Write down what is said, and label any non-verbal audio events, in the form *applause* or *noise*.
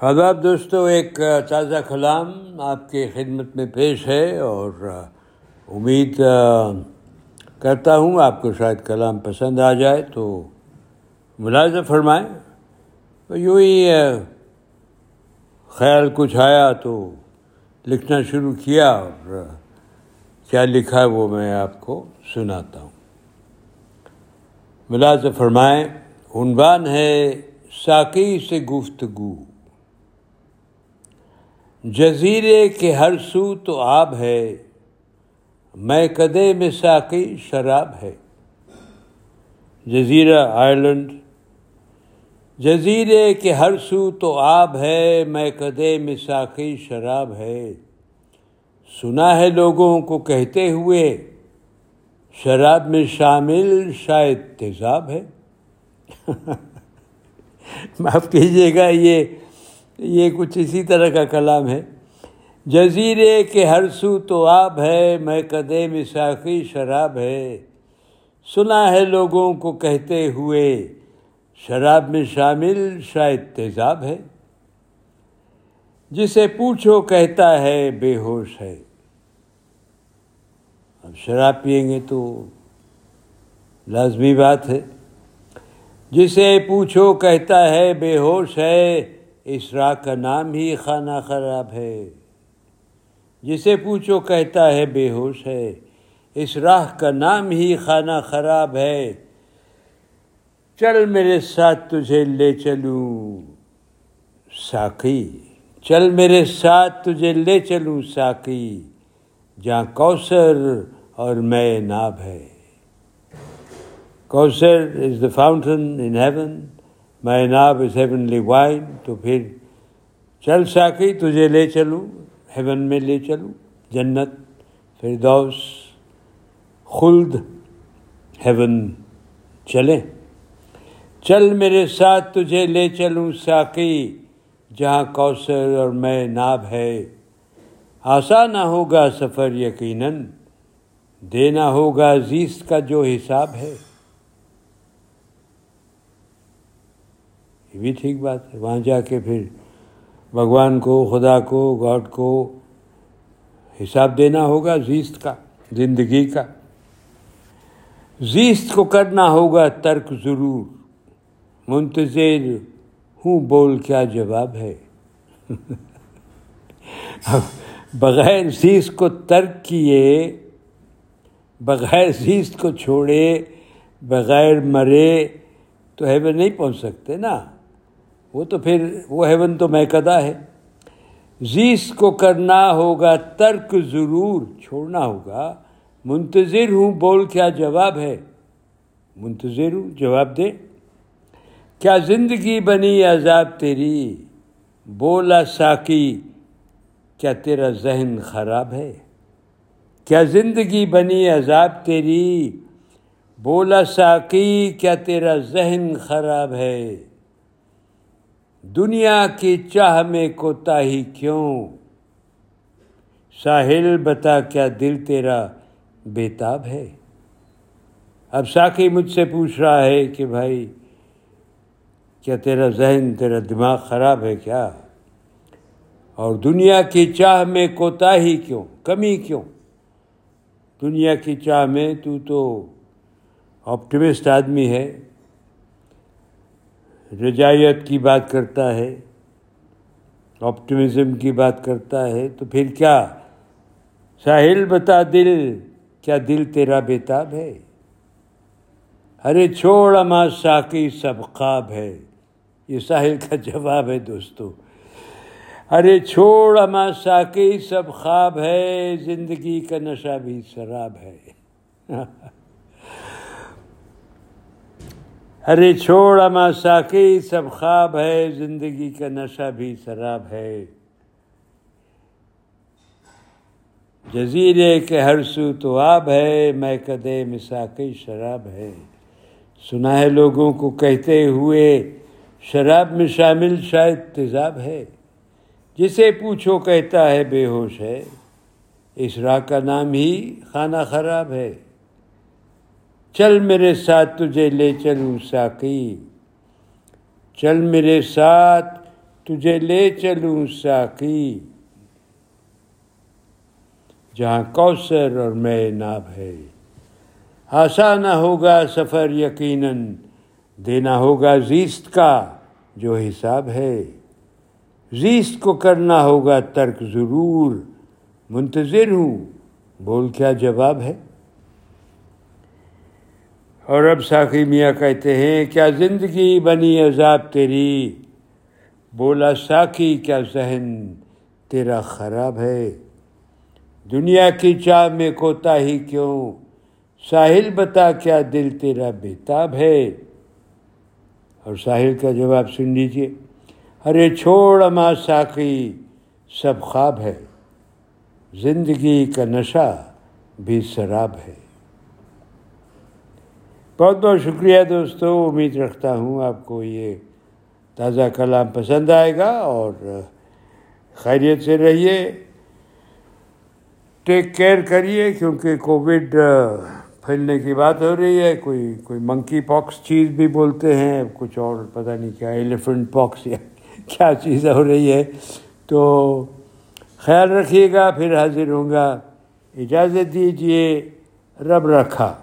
آداب دوستو، ایک تازہ کلام آپ کے خدمت میں پیش ہے اور امید کرتا ہوں آپ کو شاید کلام پسند آ جائے تو ملازم فرمائیں۔ یوں ہی خیال کچھ آیا تو لکھنا شروع کیا اور کیا لکھا ہے وہ میں آپ کو سناتا ہوں۔ ملازم فرمائیں، عنوان ہے ساکی سے گفتگو۔ جزیرے کے ہر سو تو آب ہے، میں کدے میں ساقی شراب ہے۔ جزیرہ، آئرلینڈ۔ جزیرے کے ہر سو تو آب ہے، میں کدے میں ساقی شراب ہے۔ سنا ہے لوگوں کو کہتے ہوئے، شراب میں شامل شاید تیزاب ہے۔ *laughs* معاف کیجیے گا، یہ یہ کچھ اسی طرح کا کلام ہے۔ جزیرے کے ہر سو تو آب ہے میں کدے میں شراب ہے۔ سنا ہے لوگوں کو کہتے ہوئے، شراب میں شامل شاید تیزاب ہے۔ جسے پوچھو کہتا ہے بے ہوش ہے۔ اب شراب پئیں گے تو لازمی بات ہے۔ جسے پوچھو کہتا ہے بے ہوش ہے اس راہ کا نام ہی خانہ خراب ہے۔ جسے پوچھو کہتا ہے بے ہوش ہے۔ اس راہ کا نام ہی خانہ خراب ہے۔ چل میرے ساتھ تجھے لے چلوں ساقی، چل میرے ساتھ تجھے لے چلوں ساقی۔ جہاں کوثر اور میں ناب ہے۔ کوثر از دا فاؤنٹن ان ہیون میں ناب از ہیونلی وائن تو پھر چل ساکی، تجھے لے چلوں، ہیون میں لے چلوں، جنت، فردوس، خلد، ہیون چلیں چل میرے ساتھ، تجھے لے چلوں ساکی، جہاں کوثر اور میں ناب ہے۔ آسان نہ ہوگا سفر یقیناً، دینا ہوگا زیست کا جو حساب ہے۔ یہ بھی ٹھیک بات ہے۔ وہاں جا کے پھر بھگوان کو، خدا کو، گاڈ کو حساب دینا ہوگا زیست کا، زندگی کا۔ زیست کو کرنا ہوگا ترک ضرور۔ منتظر ہوں، بول کیا جواب ہے۔ بغیر زیست کو ترک کیے، بغیر زیست کو چھوڑے، بغیر مرے تو ہیون نہیں پہنچ سکتے نا۔ وہ تو پھر وہ ہیون تو میکدہ ہے۔ زیس کو کرنا ہوگا، ترک ضرور چھوڑنا ہوگا۔ منتظر ہوں بول کیا جواب ہے۔ منتظر ہوں، جواب دے۔ کیا زندگی بنی عذاب تیری؟ بولا ساکی کیا تیرا ذہن خراب ہے؟ کیا زندگی بنی عذاب تیری؟ بولا ساکی کیا تیرا ذہن خراب ہے؟ دنیا کی چاہ میں کوتا ہی کیوں؟ ساحل بتا کیا دل تیرا بےتاب ہے؟ اب ساکی مجھ سے پوچھ رہا ہے کہ بھائی، کیا تیرا ذہن، تیرا دماغ خراب ہے کیا؟ اور دنیا کی چاہ میں کوتا ہی کیوں؟ کمی کیوں؟ دنیا کی چاہ میں تو تو آپٹمسٹ آدمی ہے۔ رجایت کی بات کرتا ہے آپٹمزم کی بات کرتا ہے، تو پھر کیا؟ ساحل بتا دل، کیا دل تیرا بیتاب ہے؟ ارے چھوڑ اما ساکی سب خواب ہے۔ یہ ساحل کا جواب ہے دوستو۔ ارے چھوڑ اما ساکی سب خواب ہے، زندگی کا نشہ بھی شراب ہے۔ *laughs* ارے چھوڑ اما ساکی سب خواب ہے، زندگی کا نشہ بھی شراب ہے۔ جزیرے کے ہر سو تو آب ہے میں کدے مساقی شراب ہے۔ سنا ہے لوگوں کو کہتے ہوئے، شراب میں شامل شاید تیزاب ہے۔ جسے پوچھو کہتا ہے بے ہوش ہے۔ اس راہ کا نام ہی خانہ خراب ہے۔ چل میرے ساتھ تجھے لے چلوں ساقی۔ چل میرے ساتھ تجھے لے چلوں ساقی۔ جہاں کوثر اور میں ناب ہے۔ آسان ہوگا سفر یقیناً، دینا ہوگا زیست کا جو حساب ہے۔ زیست کو کرنا ہوگا ترک ضرور، منتظر ہوں، بول کیا جواب ہے؟ اور اب ساقی میاں کہتے ہیں، کیا زندگی بنی عذاب تیری؟ بولا ساقی کیا ذہن تیرا خراب ہے؟ دنیا کی چاہ میں کوتا ہی کیوں؟ ساحل بتا، کیا دل تیرا بےتاب ہے؟ اور ساحل کا جواب سن لیجیے ارے چھوڑ اما ساقی سب خواب ہے۔ زندگی کا نشہ بھی شراب ہے۔ بہت بہت شکریہ دوستو، امید رکھتا ہوں آپ کو یہ تازہ کلام پسند آئے گا اور خیریت سے رہیے۔ ٹیک کیئر کریے کیونکہ کووڈ پھیلنے کی بات ہو رہی ہے۔ کوئی کوئی منکی پاکس چیز بھی بولتے ہیں، کچھ اور پتہ نہیں کیا ایلیفنٹ پاکس یا کیا چیز ہو رہی ہے۔ تو خیال رکھیے گا، پھر حاضر ہوں گا۔ اجازت دیجیے، رب رکھا۔